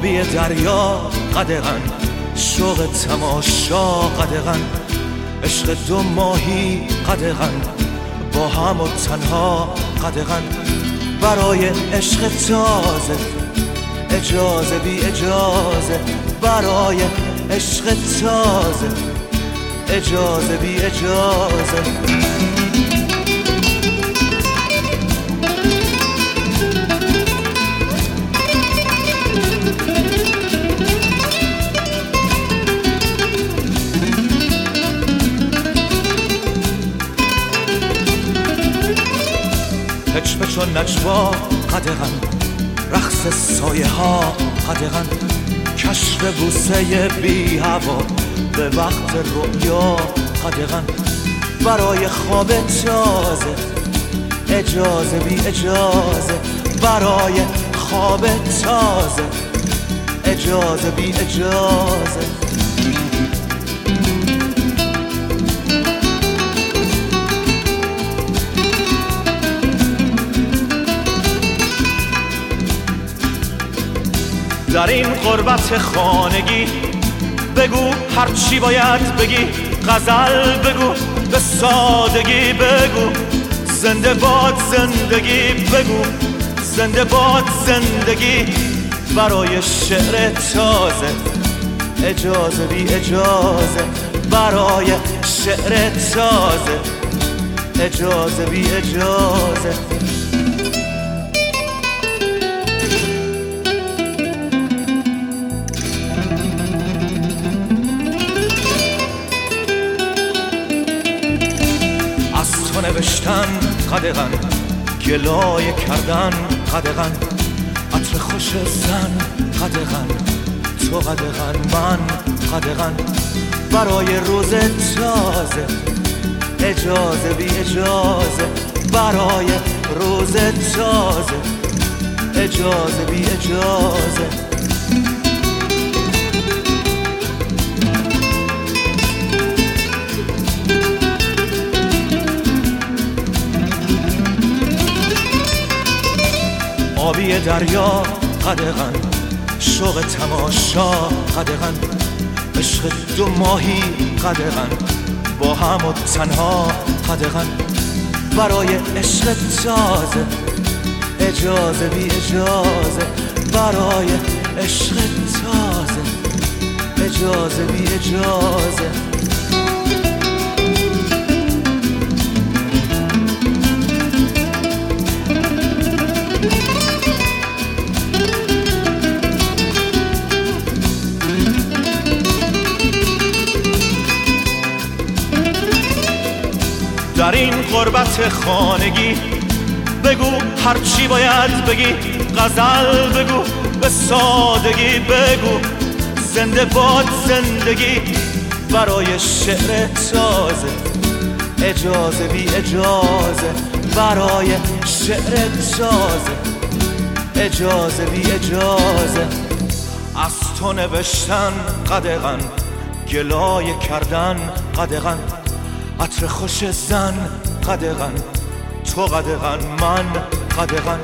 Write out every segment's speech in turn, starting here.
آبی دریا قدغن شوق تماشا قدغن. عشق دو ماهی قدغن با هم و تنها قدغن. برای عشق تازه اجازه بی اجازه. برای عشق تازه اجازه بی اجازه. و نجوا قدغن رقص سایه ها قدغن. کشف بوسه بی هوا به وقت رویا قدغن. برای خواب تازه اجازه بی اجازه. برای خواب تازه اجازه بی اجازه. در این قربت خانگی. بگو هرچی باید بگی غزل بگو به سادگی بگو. زنده باد زندگی بگو زنده باد زندگی. برای شعر تازه اجازه بی اجازه. برای شعر تازه اجازه بی اجازه. نوشتن قدغن گلای کردن قدغن عطر خوش زن قدغن تو قدغن من قدغن. برای روز تازه اجازه بی اجازه. برای روز تازه اجازه بی اجازه. آبی دریا قدغن. شوق تماشا قدغن. عشق دو ماهی قدغن. با هم و تنها قدغن. برای عشق تازه اجازه بی اجازه. برای عشق تازه اجازه بی اجازه. قربت خانگی. بگو هرچی باید بگی غزل بگو به سادگی بگو. زنده باد زندگی برای شعر تازه. اجازه بی اجازه برای شعر تازه. اجازه بی اجازه. از تو نوشتن قدغن گلای کردن قدغن. عطر خوش زن قدغن تو قدغن من قدغن.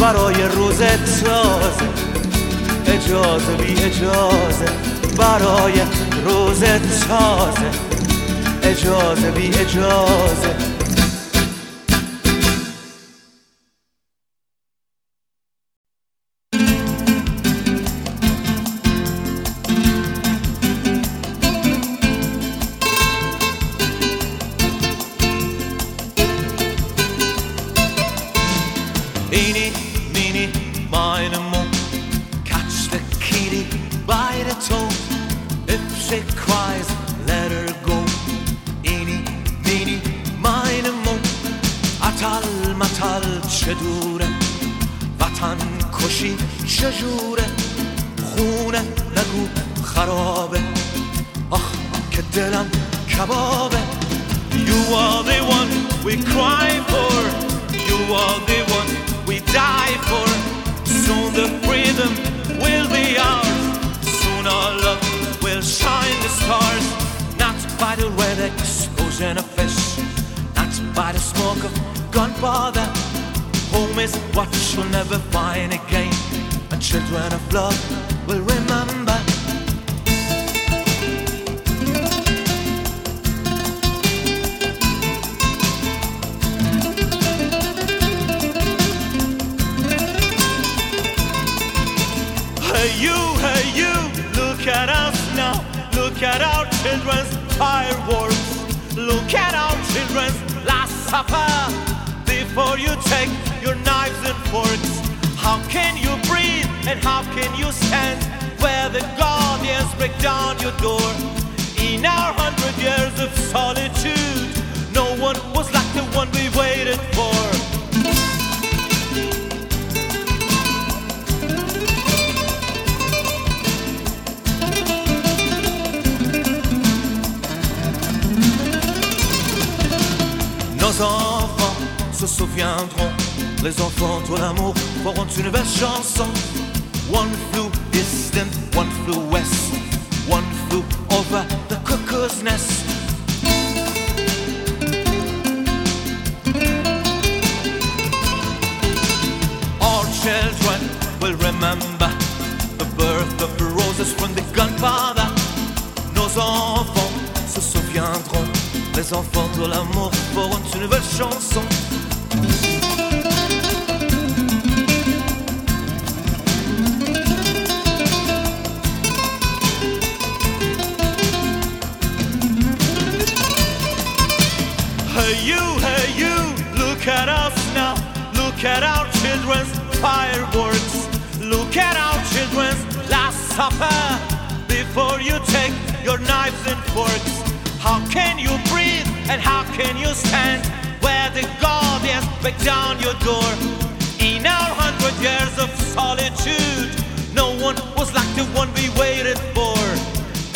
برای روز تازه اجازه بی اجازه برای روز تازه اجازه بی اجازه Above, You are the one we cry for. You are the one we die for. Soon the freedom will be ours. Soon our love will shine the stars. Not by the red explosion of fish. Not by the smoke of gunpowder. Home is what you'll never find again. And children of love will remember. Look at our children's fireworks. Look at our children's last supper. Before you take your knives and forks, how can you breathe and how can you stand where the guardians break down your door? In our hundred years of solitude, no one was like the one we waited for. Nos enfants se souviendront, les enfants de l'amour feront une belle chanson. One flew east and one flew west, one flew over the cuckoo's nest. Les enfants de l'amour feront une nouvelle chanson. Hey you, hey you, look at us now. Look at our children's fireworks. Look at our children's last supper. Before you take your knives and forks, how can you breathe and how can you stand where the guardians break down your door? In our hundred years of solitude, no one was like the one we waited for.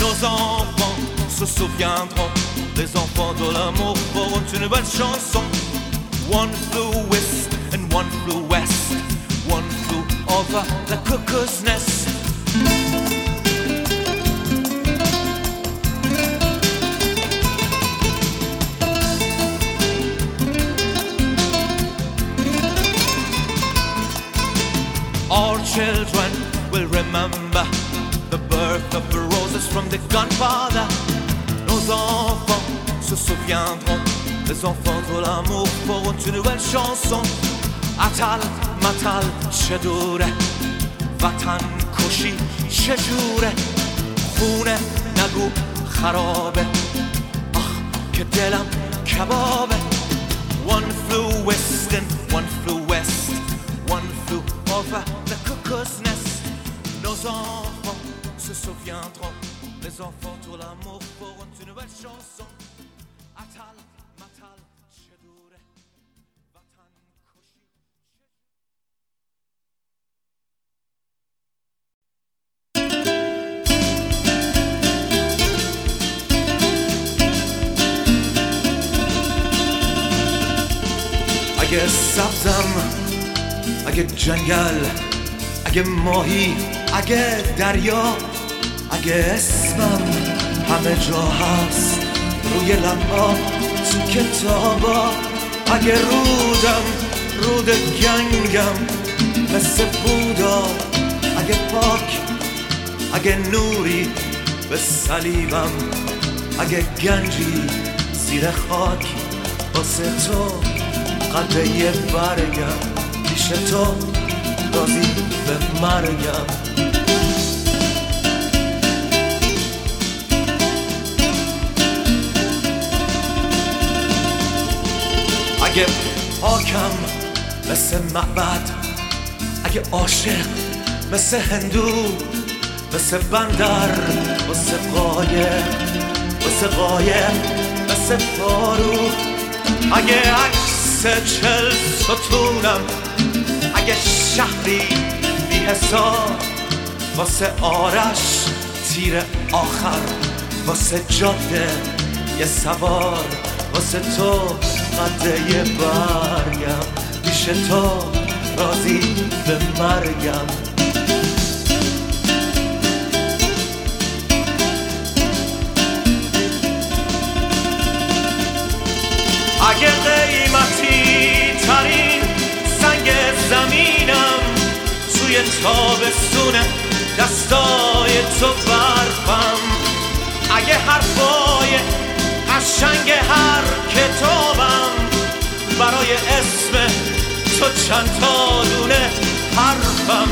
Nos enfants se souviendront, les enfants de l'amour oh, feront une belle chanson. One flew west and one flew west, one flew over the cuckoo's nest. children will remember the birth of the roses from the gunpowder. Nos enfants se souviendront, les enfants de l'amour feront une nouvelle chanson. Atal, matal, چه دوره وطن کشی چه جوره خونه نگو خرابه آخ که دلم کبابه One flew west and one flew west One of the. Nos enfants se souviendront. Les enfants tout l'amour pourront une belle chanson. Atal, matal, chedure. I guess done اگه جنگل اگه ماهی اگه دریا اگه اسمم همه جا هست. روی لبا تو کتابا. اگه رودم رود گنگم مثل بودا. اگه پاک اگه نوری به صلیبم. اگه گنجی زیر خاک واسه تو قده یه برگم. پیش تو راضی به مرگم. اگه پاکم مثل معبد اگه عاشق مثل هندو مثل بندر مثل قایه مثل قایه مثل فارو اگه عکس چل ستونم اگه شهری بی حساب واسه آرش تیر آخر واسه جاده یه سوار واسه تو قده یه برگم. پیش تو راضی به مرگم. اگه قیمتی تابستونه دستای تو برفم. اگه حرفای قشنگ هر کتابم برای اسم تو چند تا دونه حرفم.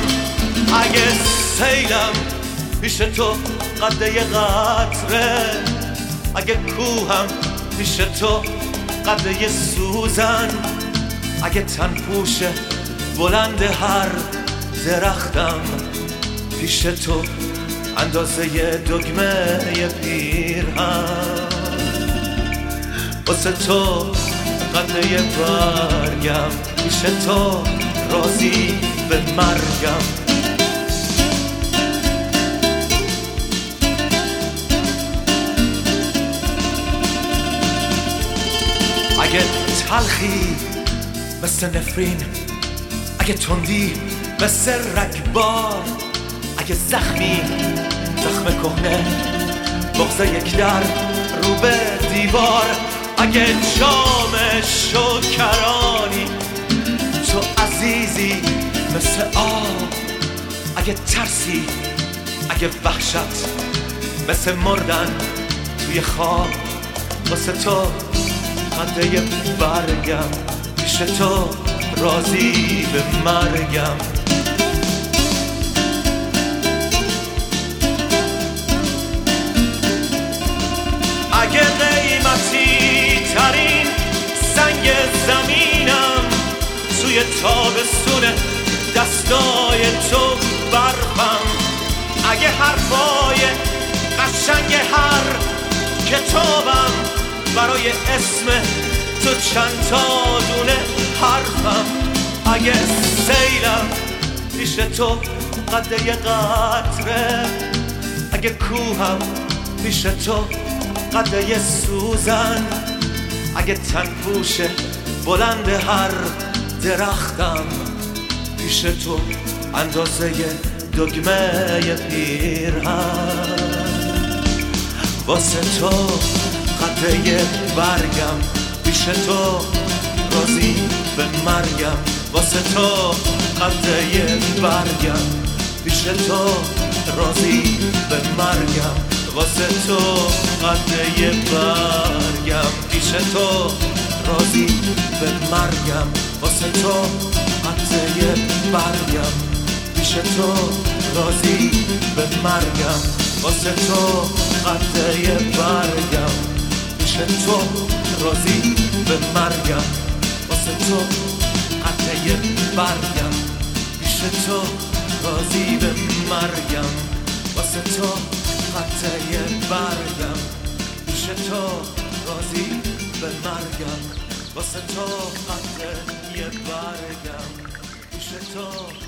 اگه سیلم پیش تو قده قطره اگه کوهم پیش تو قده سوزن اگه تن پوشه بلند هر درختم پیش تو اندازه دگمه پیرهم واسه تو قده برگم پیش تو رازی به مرگم. اگه تلخی مثل نفرین اگه تندی مثل رگبار اگه زخمی زخم کهنه بغض یک در رو به دیوار. اگه جام شکرانی تو عزیزی مثل آب اگه ترسی اگه وحشت مثل مردن توی خواب. واسه تو قده برگم پیش تو. راضی به مرگم. اگه قیمتی ترین سنگ زمینم توی تابستون دستای تو برفم اگه حرفای قشنگ هر کتابم برای اسم تو چند تا دونه حرفم. اگه سیلم پیش تو قده قطره. اگه کوهم پیش تو قده سوزن. اگه تن پوشه بلند هر درختم پیش تو اندازه دگمه پیرهم واسه تو قطعه برگم پیش تو رازی به مرگم واسه تو قطعه برگم. پیش تو رازی به مرگم واسه تو قطعه برگم. پیش تو رازی به مرگم واسه تو قطعه برگم. پیش تو رازی به مرگم واسه تو قطعه برگم. پیش تو رازی به مرگم تو قطعه برگم. پیش تو رازی به مرگم. واسه تو قطعه برگم. پیش تو رازی به مرگم. واسه تو قطعه برگم. پیش تو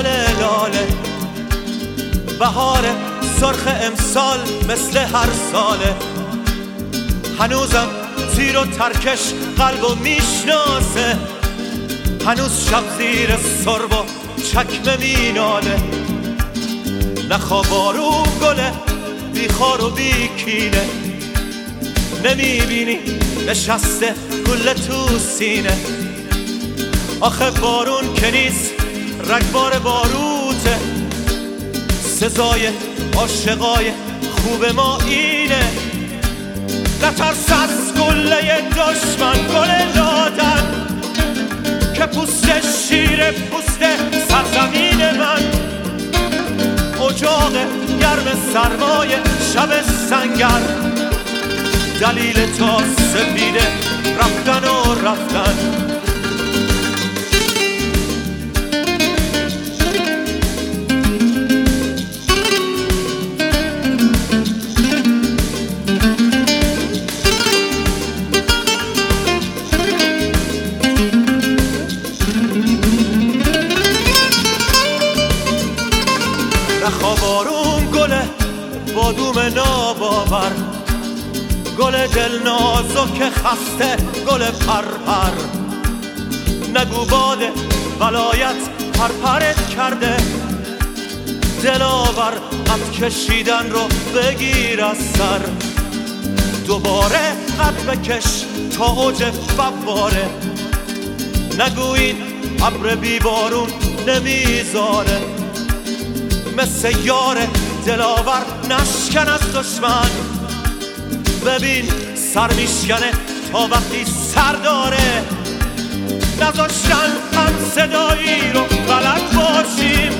گل لاله. بهار سرخ امسال مثل هر ساله. هنوزم تیر و ترکش قلب و می‌شناسه. هنوز شب زیر سرب و چکمه میناله. گله بیخار و بیکینه نمی‌بینی نشسته گل تو سینه. آخه بارون که نیست رگبار باروته. سزای عاشقای خوب ما اینه. نترس از گله دشمن گل لادن که پوست شیر پوست سرزمین من. اجاق گرم سرمای شب سنگر. دلیل تا سپیده رفتن و رفتن. ناباور گل دل نازک خسته گل پرپر. نگو باد ولایت پرپرت کرده. دلاور قد کشیدن رو بگیر از سر. دوباره قد بکش تا اوج فواره. نگو این ابر بیبارون نمی‌ذاره. مثل یار دلاور نشکن از دشمن. ببین سر میشکنه تا وقتی سر داره. نذاشتن هم صدایی رو بلد باشیم.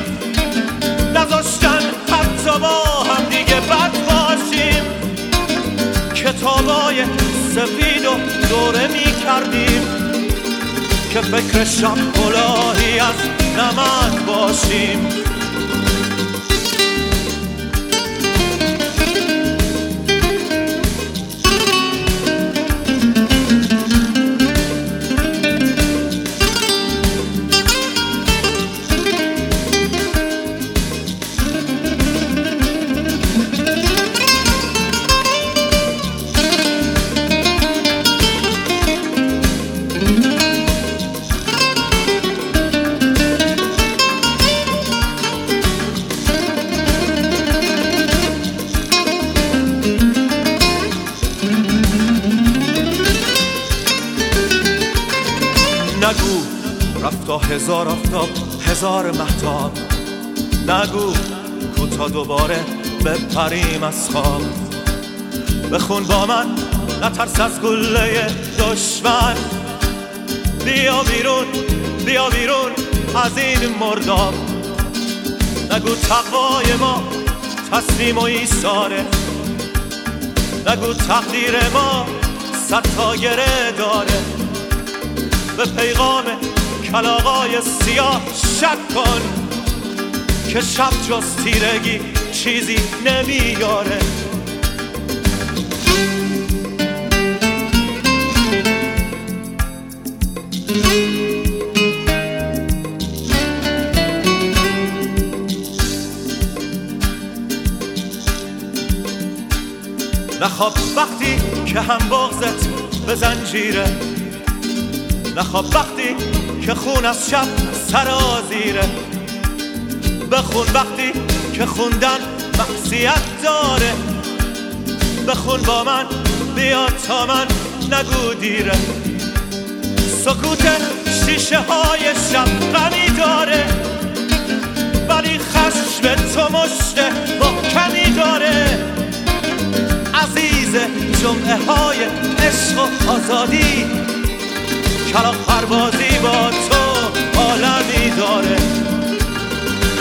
نذاشتن حتی با هم دیگه بد باشیم. کتابای سفید و دوره می‌کردیم که فکر شب کلاهی از نمک باشیم. هزار آفتاب هزار محتاب نگو کوتا دوباره بپریم از خواب. بخون با من نترس از گله دشمن. بیا بیرون بیا بیرون از این مرداب. نگو تقوای ما تسلیم و ایساره نگو تقدیر ما صد تا داره. به پیغام کلاغای سیاه شک کن که شب جز تیرگی چیزی نمیاره. نخواب وقتی که هم بغزت به زنجیره. نخواب وقتی که خون از شب سرازیره بخون وقتی که خوندن مقصیت داره. بخون با من بیا تا من نگو دیره. سکوت شیشه های شب غمی داره. ولی خشم تو مشت محکمی داره. عزیز جمعه های عشق و آزادی. کلاق پروازی با تو عالمی داره.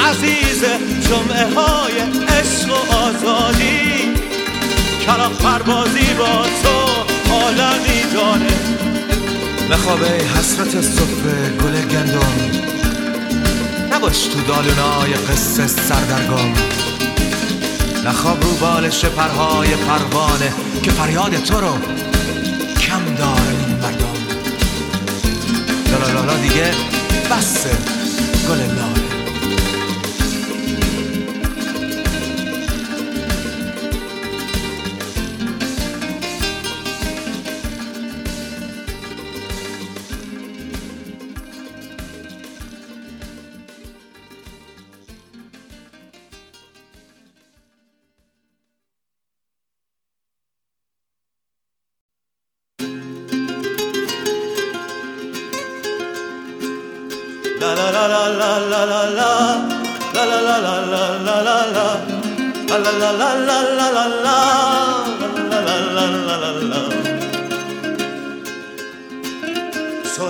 عزیز جمعه های عشق و آزادی. کلاق پروازی با تو عالمی داره. نخوابه حسرت صفر گل گندم. نباش تو دالونای قصه سردرگم. نخواب رو بالش پرهای پروانه که فریاد تو رو لالالا دیگه بسه گل لاله La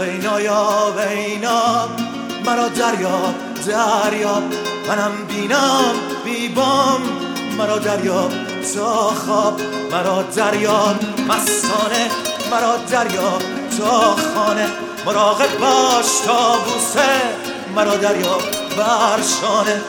اینا یا اینا مرا دریاب دریاب منم بینم بیبام مرا دریاب تا خواب مرا دریاب مستانه مرا دریاب تا خانه مراقب باش تا بوسه مرا دریاب برشانه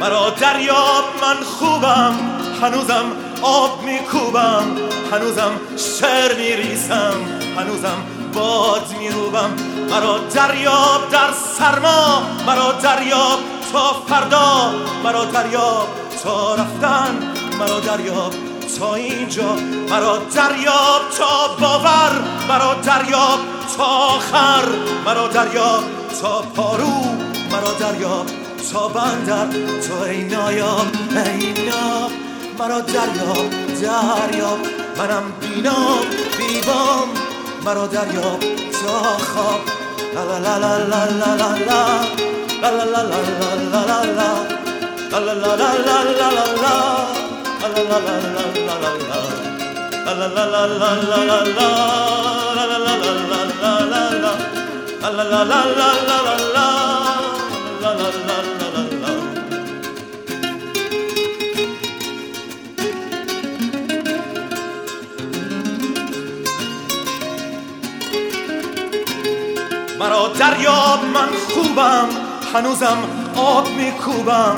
مرا دریاب من خوبم هنوزم آب میکوبم هنوزم شعر میریسم هنوزم باد میروبم مرا دریاب در سرما. مرا دریاب تا فردا. مرا دریاب تا رفتن. مرا دریاب تا اینجا. مرا دریاب تا باور. مرا دریاب تا آخر. مرا دریاب تا پارو. مرا دریاب تا بندر. تو ای نایاب ای ناب. مرا دریاب دریاب. منم بینام بیبام. مرا دریاب تا خواب لا لا لا لا لا لا لا لا لا لا لا لا لا لا لا دریاب من خوبم هنوزم آب میکوبم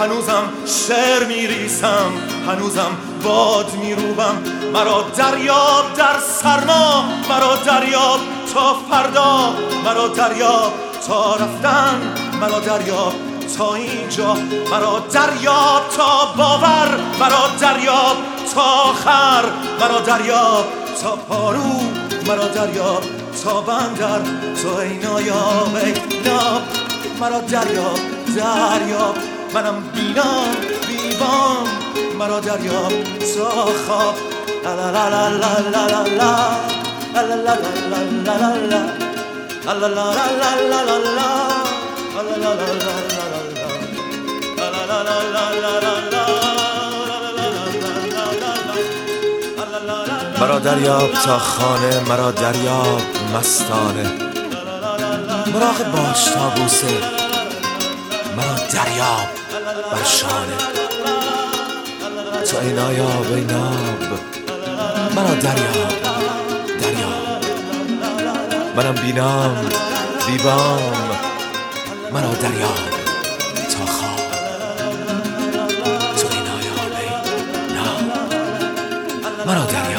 هنوزم شعر میریسم هنوزم باد میروبم. مرا دریاب در سرما مرا دریاب تا فردا مرا دریاب تا رفتن مرا دریاب تا اینجا مرا دریاب تا باور مرا دریاب تا آخر مرا دریاب تا پارو مرا دریاب تا بندر تو ای نایاب ای ناب مرا دریاب دریاب منم بینام بیبام مرا دریاب تا خواب لا لا لا لا لا لا لا لا لا لا لا لا لا لا لا مرا دریاب تا خانه مرا دریاب مستانه. مراقب باش تا بوسه. مرا دریاب بر شانه. تو ای نایاب ای ناب. مرا دریاب دریاب منم بینام بیبام مرا دریاب تا خواب. تو مرا دریاب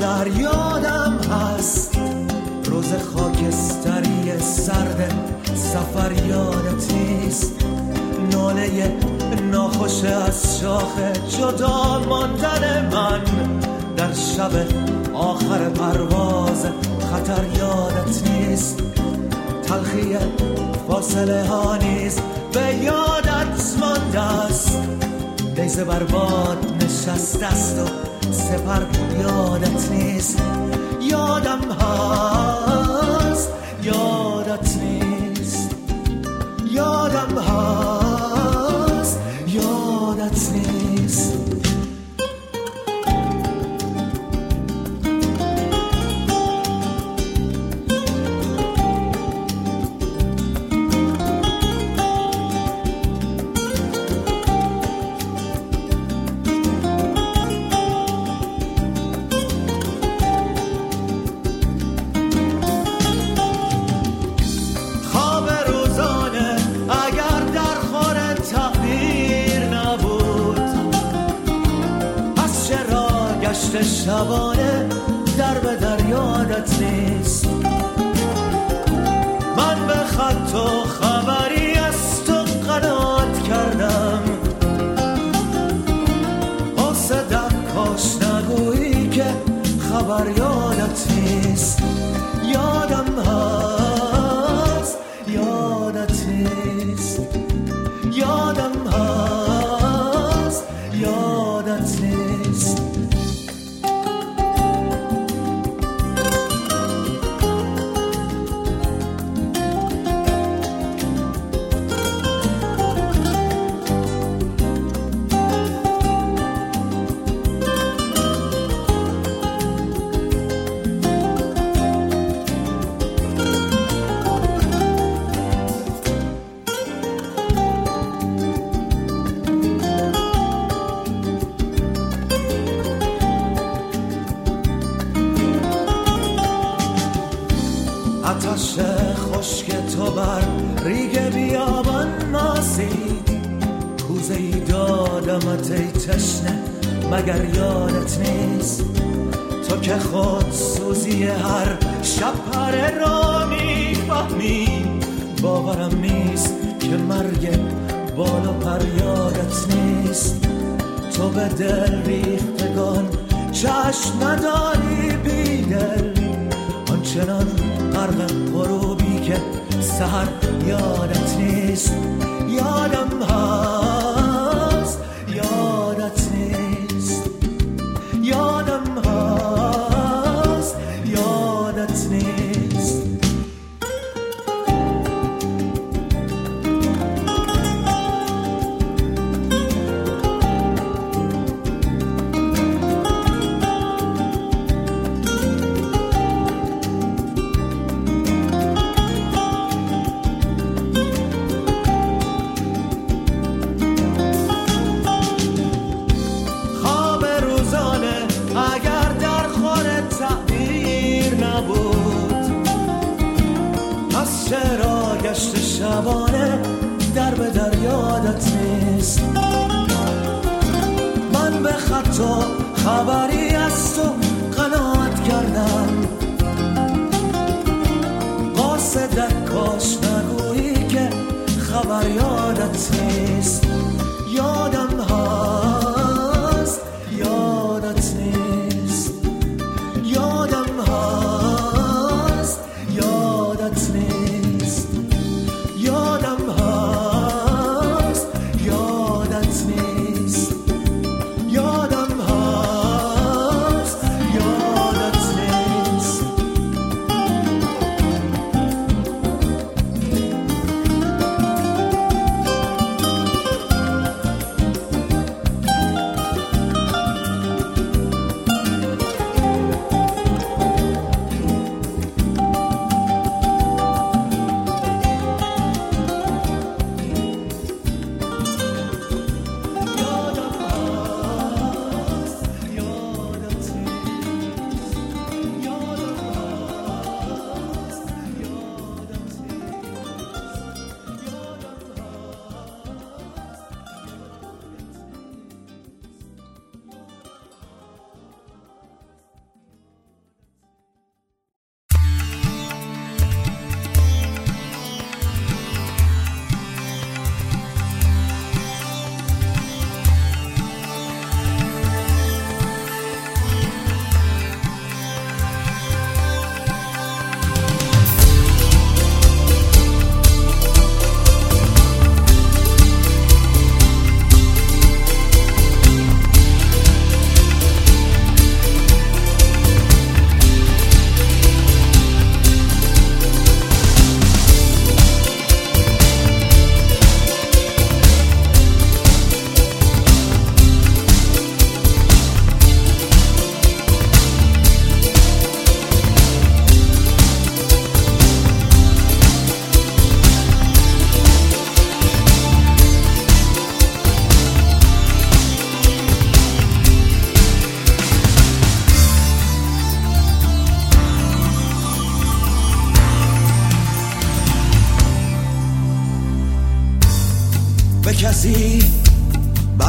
در یادم هست. روز خاکستری سرد سفر یادتیست ناله ناخوش از شاخ جدا ماندن من. در شب آخر پرواز خطر یادت نیست تلخی فاصله ها نیست به یادت مانده است. دیزه برباد نشست است و سپر یادت نیست؟ یادم هست.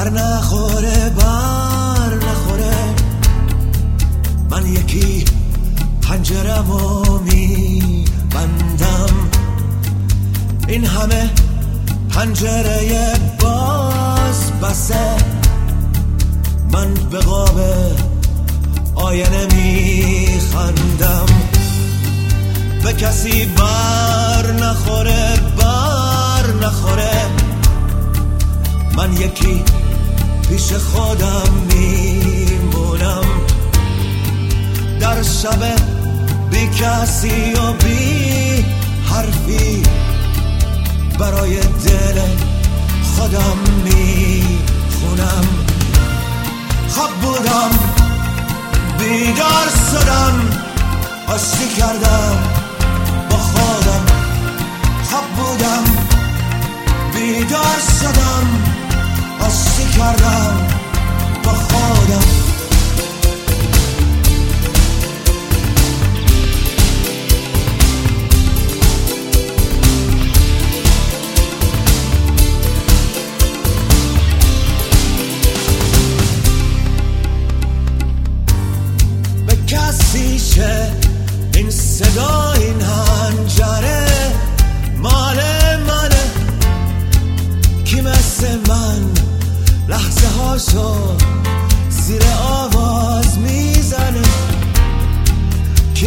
بر نخوره بر نخوره. من یکی پنجرمو می بندم این همه پنجره باز بسه من به قاب آینه می خندم به کسی بر نخوره بر نخوره. من یکی پیش خودم میمونم. در شب بی کسی و بی حرفی برای دل خودم می‌خونم. خواب بودم بیدار شدم آشتی کردم با خودم. خواب بودم بیدار شدم. آشتی کردم با خودم.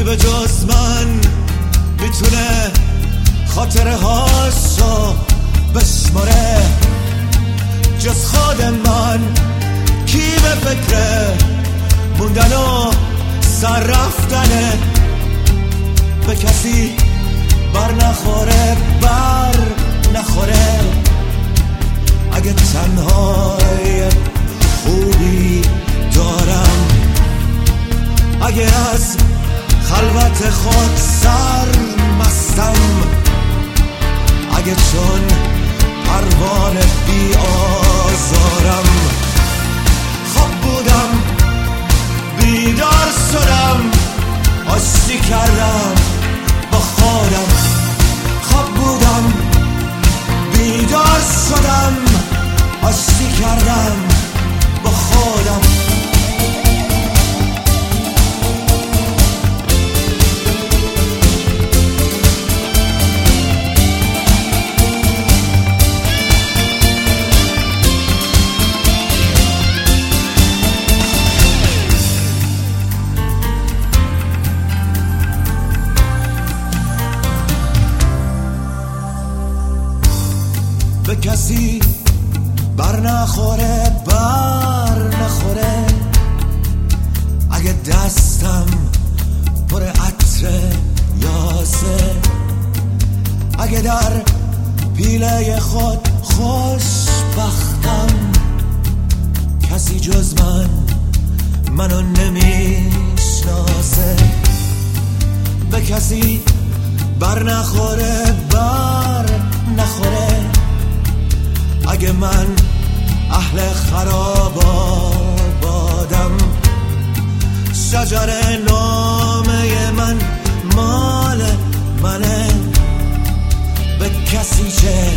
به جز من می‌تونه خاطره هاشو بشماره جز خود من کی به فکر موندن و سر رفتنه به کسی بر نخوره بر نخوره. اگه تنهای خوبی دارم اگه از خلوت خود سر مستم. اگه چون پروانه بی آزارم خواب بودم بیدار شدم آشتی کردم با خودم. خواب بودم بیدار شدم آشتی کردم با خودم. کسی بر نخوره بر نخوره. اگه دستم پر عطر یاسه اگه در پیله خود خوشبختم کسی جز من منو نمی‌شناسه. به کسی بر نخوره بر نخوره. اگه من اهل خراب آبادم شجر نامه من مال منه. به کسی که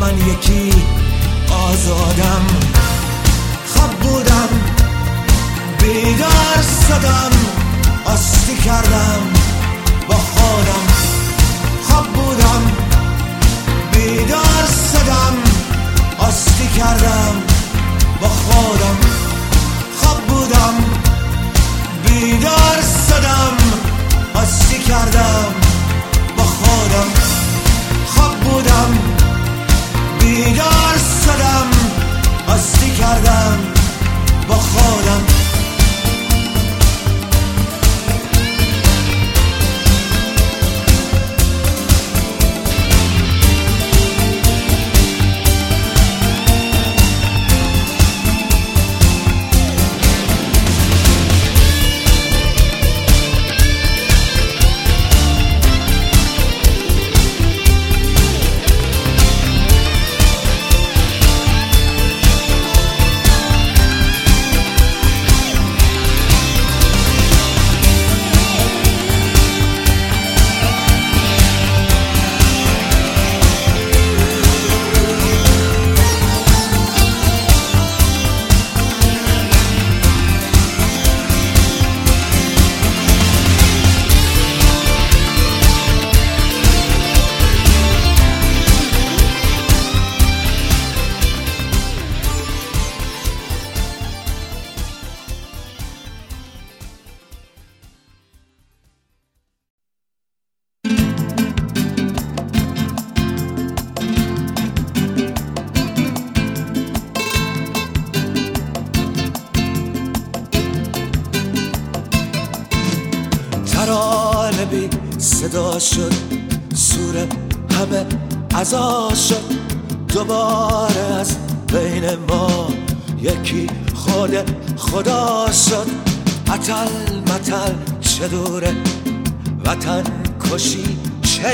من یکی آزادم؟ خواب بودم بیدار شدم آشتی کردم با خودم. خواب بودم بیدار شدم. آشتی کردم با خودم. خواب بودم بیدار شدم. آشتی کردم با خودم. خواب بودم بیدار شدم. آشتی کردم با خودم.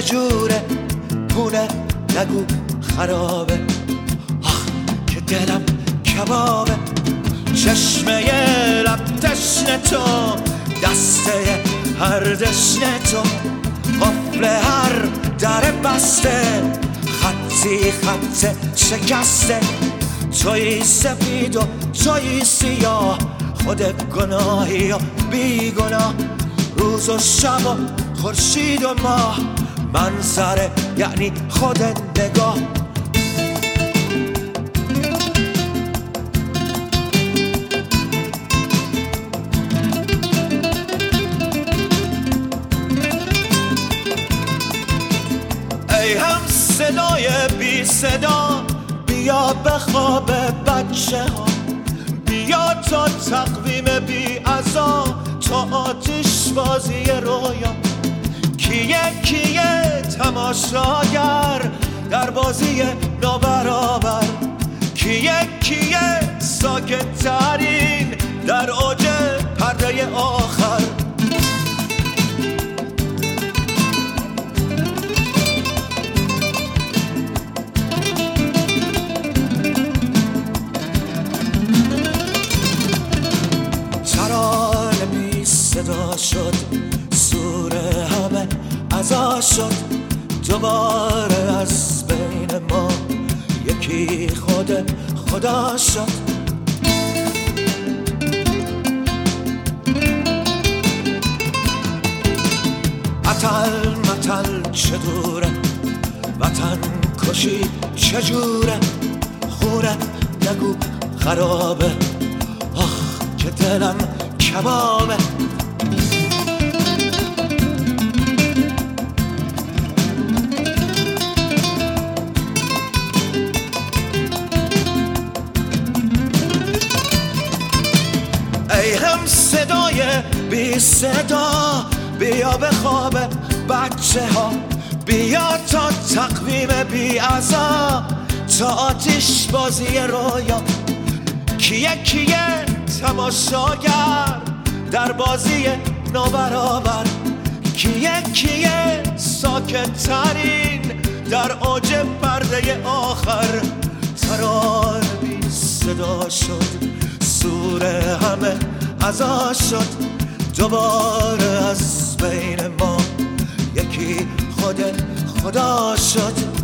چجوره پونه نگو خرابه. آخ که دلم کبابه. چشمه لب تشنه تو دسته هر دشنه تو. قفل هر در بسته خطی خط شکسته. توی سفید و توی سیاه خود گناهی و بیگناه. روز و شب و خورشید و ماه منظره یعنی خود نگاه ای هم صدای بی صدا بیا به خواب بچه ها. بیا تا تقویم بی ازا تا آتش بازی رویا. کیه کیه؟ تماشاگر در بازی نابرابر. کیه کیه؟ ساکت ترین در اوج پرده آخر. صدا شد. شد دوباره از بین ما. یکی خود خدا شد. عتل متل چه دوره وطن کشی چجوره؟ خوره نگو خرابه. آخ که دلم کبابه. صدای بی صدا. بیا به خواب بچه ها بیا تا تقویم بی ازا تا آتیش بازی رویا. کیه کیه تماشاگر در بازی نابرابر؟ کیه کیه ساکت ترین در اوج پرده آخر؟ تران بی صدا شد. سور همه ازا شد دوباره از بین ما. یکی خود خدا شد.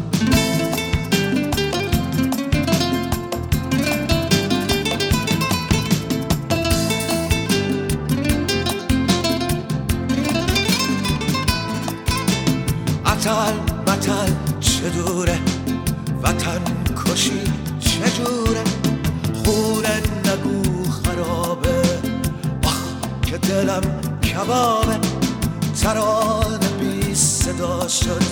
عتل متل چه دوره؟ وطن کشی چه جوره؟ خونه نگو که دلم کبابه تران بی صدا شد.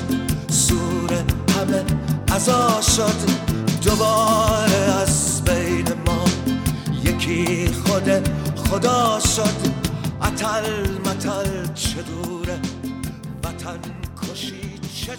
سور همه ازا شد. دوباره از بین ما یکی خود خدا شد. عتل متل چه دوره؟ وطن کشی چه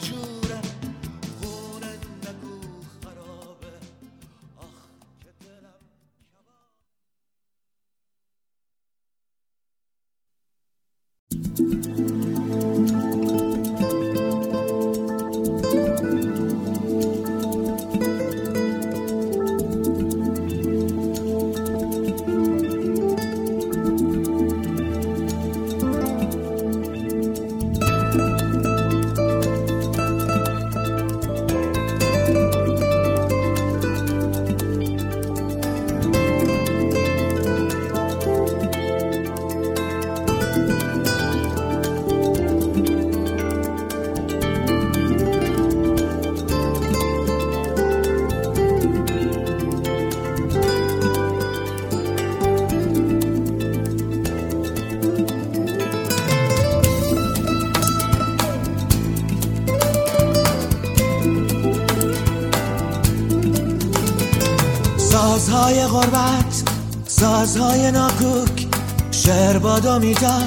سازهای غربت سازهای ناکوک شعر بادا میتخ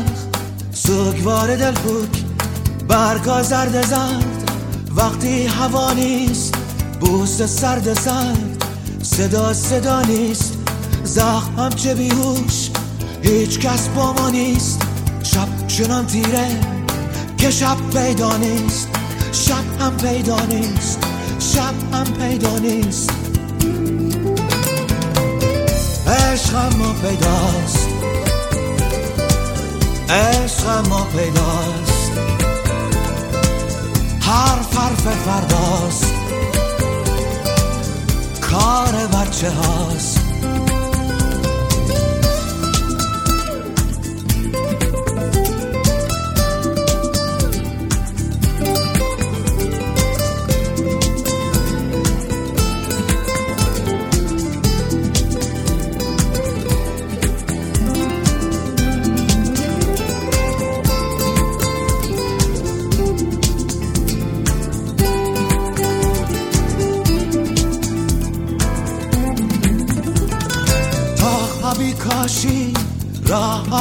سوگوار دلفوک برگا زرد زرد. وقتی هوا نیست بوس سرد سرد صدا صدا نیست. زخمم چه بیهوش هیچ کس با ما نیست. شب چنان تیره که شب پیدا نیست. شب هم پیدا نیست. شب هم پیدا نیست. عشق ما پیداست. عشق ما پیداست. حرف حرف فرداست. کار بچه هاست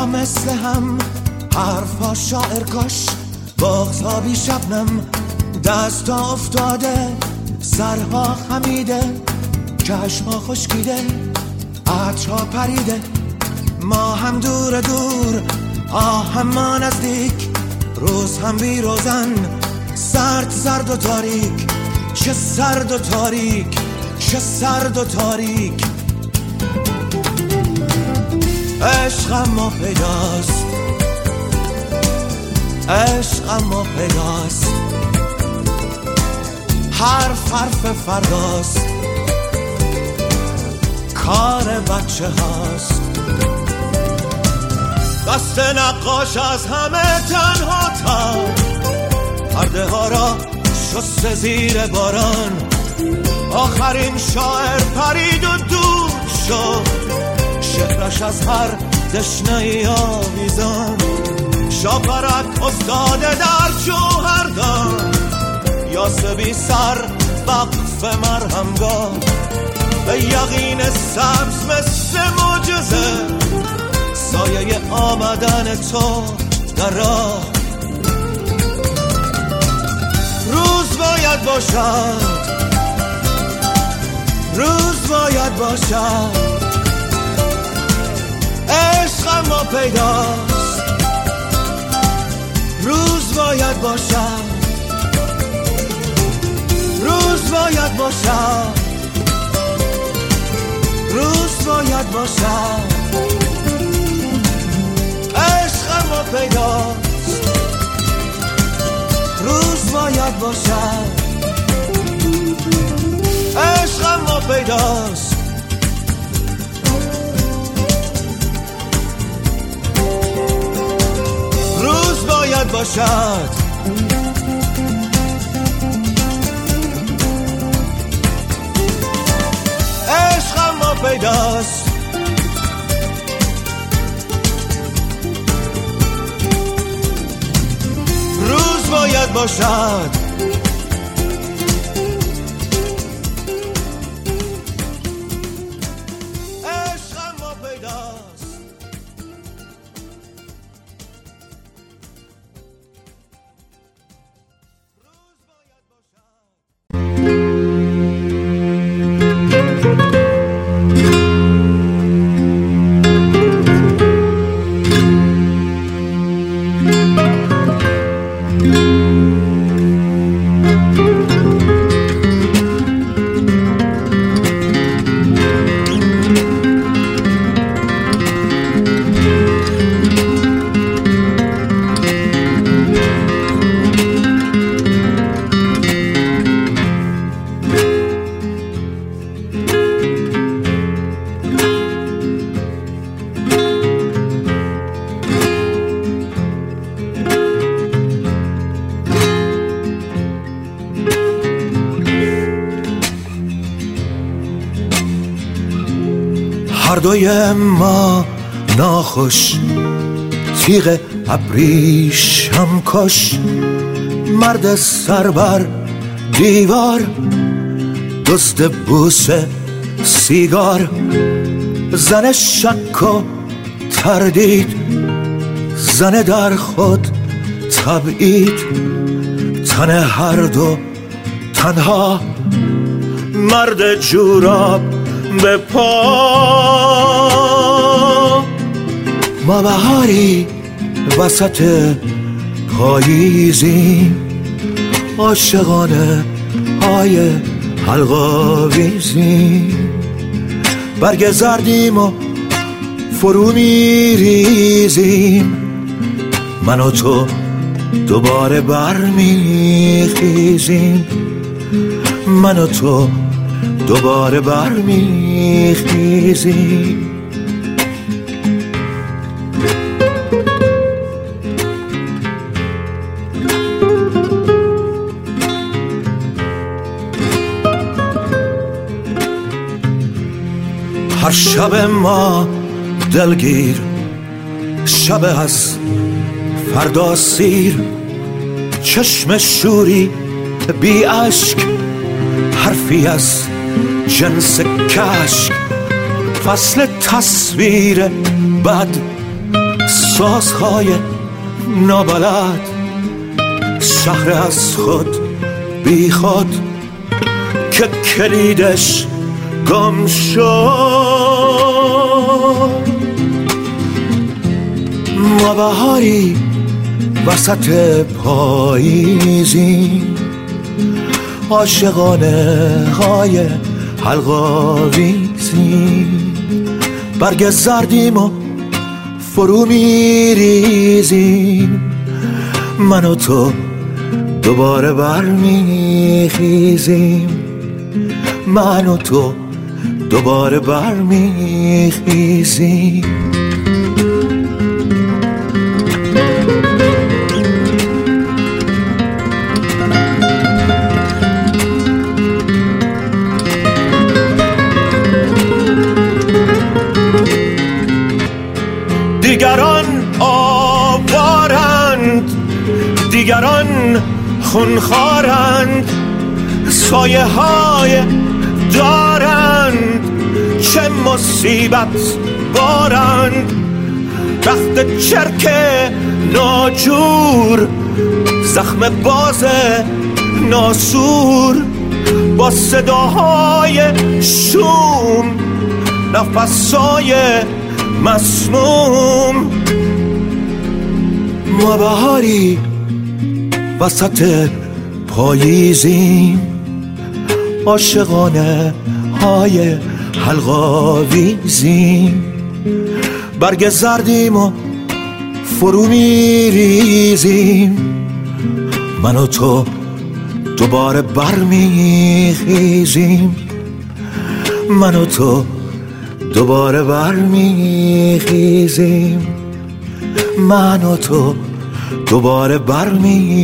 مثل هم حرفا شاعر کاش باغتا بی شبنم دستا افتاده سرها خمیده چشما خشکیده عطرها پریده. ما هم دور دور آه هم ما نزدیک روز هم بی روزن سرد سرد و تاریک. چه سرد و تاریک چه سرد و تاریک. عشق ما پیداست. عشق ما پیداست. حرف حرف فرداست. کار بچه هاست. دست نقاش از همه تنها تا پرده ها را شست زیر باران. آخرین شاعر شهرش از هر دشنه آویزان. شاپرک افتاده در جوهردان یا سبی سر وقف مرهمگاه. به یقین سبز مثل معجزه. سایه آمدن تو در راه. روز باید باشد. روز باید باشد. عشق ما پیداست. روز باید باشد. روز باید باشد. روز باید باشد. عشق ما پیداست. روز باید باشد. عشق ما پیداست. باید باشد. عشق ما پیداست. روز باید باشد. ما ناخوش تیغ ابریش هم کش. مرد سربر دیوار دست بوس سیگار. زن شک و تردید زن در خود تبعید. تن هر دو تنها مرد جوراب به ما بهاری وسط پاییزی. عاشقانه های حلقاویزی. برگ زردیم و فرو میریزیم. من و تو دوباره برمیخیزیم. من و تو دوباره برمیخیزیم. هر شب ما دلگیر شب از فردا سیر. چشم شوری بی اشک حرفی از جنس کشک. فصل تصویر بد سازهای نابلد. شهر از خود بی خود که کلیدش گم شد. ما بهاری وسط پاییزی. عاشقانه های حلقاویزی برگ زردیم و فرو میریزیم من و تو دوباره برمیخیزیم. من و تو دوباره برمیخیزیم. خونخارند سایه های دارند چه مصیبت بارند. وقت چرک ناجور زخم باز ناسور. با صداهای شوم نفسای مسموم. ما بهاری وسط پاییزیم عاشقانه های حلقاویزیم. برگ زردیم و فرو میریزیم. من و تو دوباره برمیخیزیم. من و تو دوباره برمیخیزیم. من و تو دوباره برمیخیزیم.